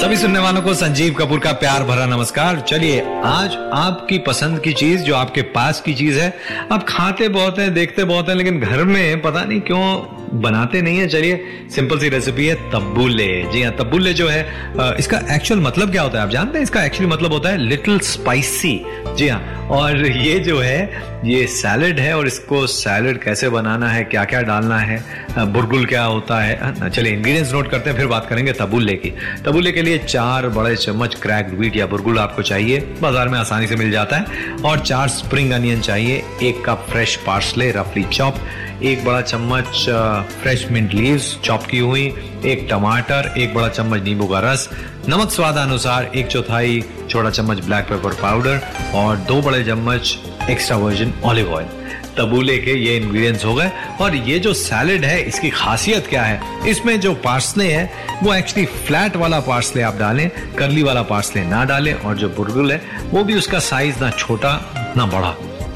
सभी सुनने वालों को संजीव कपूर का प्यार भरा नमस्कार। चलिए, आज आपकी पसंद की चीज़ जो आपके पास की चीज़ है, आप खाते बहुत हैं, देखते बहुत हैं, लेकिन घर में पता नहीं क्यों बनाते नहीं है। चलिए सिंपल सी रेसिपी है, तब्बुले। जी हाँ तब्बुले जो है इसका एक्चुअल मतलब क्या होता है? आप जानते हैं इसका एक्चुअली मतलब होता है लिटिल स्पाइसी जी हाँ और ये जो है, ये सैलड है, और इसको सैलड कैसे बनाना है क्या क्या डालना है बुरगुल क्या होता है? चलिए इंग्रेडिएंट्स नोट करते हैं, फिर बात करेंगे तबुल्ले की। तबुल्ले के लिए चार बड़े चम्मच क्रैक व्हीट या बुरगुल आपको चाहिए। बाज़ार में आसानी से मिल जाता है। और चार स्प्रिंग अनियन चाहिए, एक कप फ्रेश पार्सले रफली चॉप एक बड़ा चम्मच फ्रेश मिंट लीव्स चॉप की हुई, एक टमाटर, एक बड़ा चम्मच नींबू का रस, नमक स्वादानुसार एक चौथाई छोटा चम्मच ब्लैक पेपर पाउडर और दो बड़े चम्मच extra virgin olive oil tabbouleh के ये इंग्रेडिएंट्स हो गए। और ये जो सैलेड है, इसकी खासियत क्या है? इसमें जो पार्सले है, वो एक्चुअली फ्लैट वाला पार्सले आप डालें करली वाला पार्सले ना डालें और जो बुरगुल है, वो भी उसका साइज़ ना छोटा, ना बड़ा।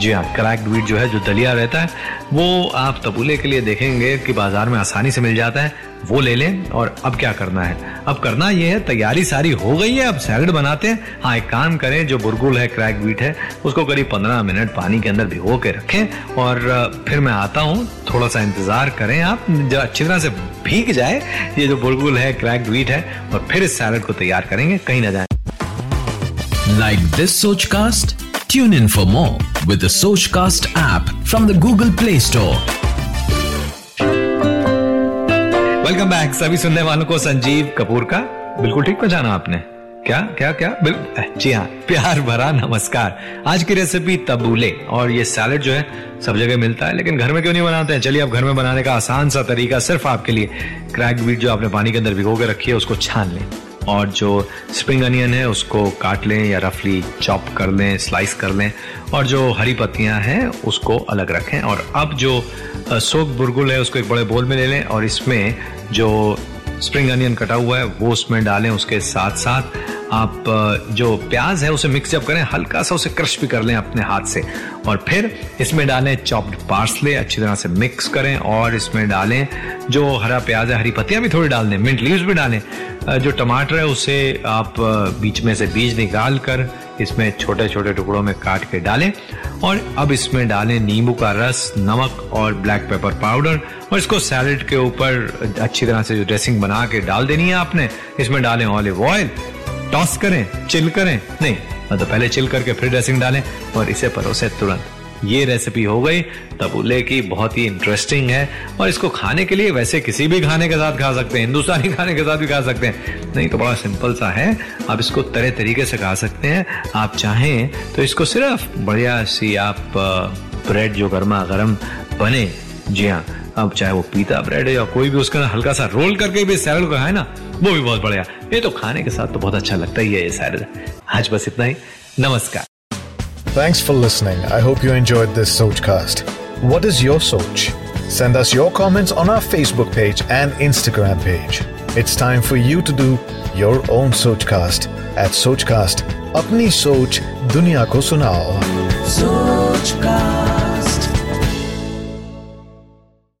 जी हाँ क्रैक्ड वीट जो है, जो दलिया रहता है, वो आप तबूले के लिए देखेंगे कि बाज़ार में आसानी से मिल जाता है। वो ले लें और अब क्या करना है? अब करना ये है, तैयारी सारी हो गई है, अब सैलड बनाते हैं। हाँ एक काम करें, जो बुरगुल है क्रैक वीट है, उसको करीब पंद्रह मिनट पानी के अंदर भिगो के रखें और फिर मैं आता हूँ, थोड़ा सा इंतज़ार करें आप, जब अच्छी तरह से भीग जाए, ये जो बुरगुल है क्रैक वीट है, और फिर इस सैलड को तैयार करेंगे, कहीं ना जाए। Like this Sochcast? Tune in for more. With the Sochcast app from the Google Play Store. Welcome back सभी सुनने वालों को संजीव कपूर का। बिल्कुल ठीक पहचाना आपने। क्या क्या क्या? बिल्कुल जी हाँ। प्यार भरा नमस्कार। आज की रेसिपी तबूले। और ये सैलेड जो है, सब जगह मिलता है, लेकिन घर में क्यों नहीं बनाते हैं? चलिए, अब घर में बनाने का आसान सा तरीका सिर्फ़ आपके लिए। क्रैक बीट जो आपने पानी के अंदर भिगो के रखी है, उसको छान लें। और जो स्प्रिंग अनियन है, उसको काट लें या रफली चॉप कर लें स्लाइस कर लें। और जो हरी पत्तियाँ हैं, उसको अलग रखें। और अब जो सोक बुरगुल है, उसको एक बड़े बोल में ले लें। और इसमें जो स्प्रिंग अनियन कटा हुआ है, वो उसमें डालें उसके साथ साथ आप जो प्याज है उसे मिक्सअप करें, हल्का सा उसे क्रश भी कर लें अपने हाथ से। और फिर इसमें डालें चॉप्ड पार्सले अच्छी तरह से मिक्स करें और इसमें डालें जो हरा प्याज है, हरी पत्तियाँ भी थोड़ी डाल दें मिंट लीव्स भी डालें। जो टमाटर है उसे आप बीच में से बीज निकाल कर इसमें छोटे छोटे टुकड़ों में काट के डालें और अब इसमें डालें नींबू का रस, नमक और ब्लैक पेपर पाउडर और इसको सैलड के ऊपर अच्छी तरह से जो ड्रेसिंग बना के डाल देनी है आपने। इसमें डालें ऑलिव ऑयल टॉस करें, चिल करें। नहीं मतलब पहले चिल करके फिर ड्रेसिंग डालें और इसे परोसे तुरंत। ये रेसिपी हो गई तबूले की, बहुत ही इंटरेस्टिंग है। और इसको खाने के लिए वैसे किसी भी खाने के साथ खा सकते हैं, हिंदुस्तानी खाने के साथ भी खा सकते हैं। नहीं तो बड़ा सिंपल सा है। आप इसको तरह तरीके से खा सकते हैं। आप चाहें तो इसको सिर्फ़ बढ़िया सी आप ब्रेड जो गर्मा गर्म बने। जी हाँ अब चाहे वो पीता ब्रेड है या कोई भी उसका हल्का सा रोल करके भी सैलड को खाए ना? वो भी बहुत बढ़िया। ये तो खाने के साथ तो बहुत अच्छा लगता ही है ये सैलड आज बस इतना ही। नमस्कार। Thanks for listening I hope you enjoyed this Sochcast what is your soch send us your comments on our Facebook page and Instagram page it's time for you to do your own Sochcast at Sochcast अपनी सोच दुनिया को सुनाओ सोचकास्ट